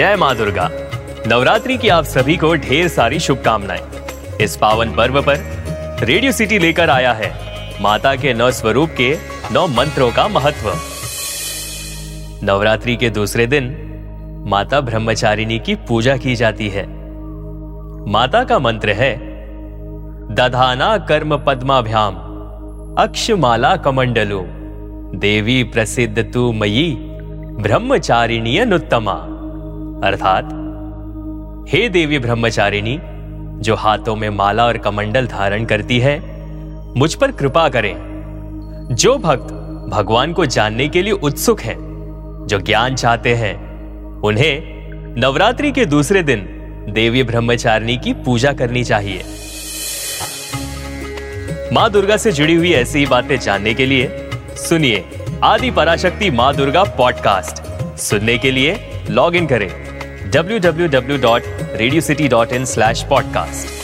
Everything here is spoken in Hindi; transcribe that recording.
जय माँ दुर्गा। नवरात्रि की आप सभी को ढेर सारी शुभकामनाएँ। इस पावन पर्व पर रेडियो सिटी लेकर आया है माता के नौ स्वरूप के नौ मंत्रों का महत्व। नवरात्रि के दूसरे दिन माता ब्रह्मचारिणी की पूजा की जाती है। माता का मंत्र है, दधाना कर्म पद्माभ्याम, अक्षमाला कमंडलो। देवी प्रसिद्ध तू मयी, ब्रह्मचारिणी अनुत्तमा। अर्थात, हे देवी ब्रह्मचारिणी, जो हाथों में माला और कमंडल धारण करती है, मुझ पर कृपा करें। जो भक्त भगवान को जानने के लिए उत्सुक हैं, जो ज्ञान चाहते हैं, उन्हें नवरात्रि के दूसरे दिन देवी ब्रह्मचारिणी की पूजा करनी चाहिए। माँ दुर्गा से जुड़ी हुई ऐसी ही बातें जानने के लिए, सुनिए आदि पराशक्ति माँ दुर्गा पॉडकास्ट। सुनने के लिए लॉग इन करें। www.radiocity.in slash podcast.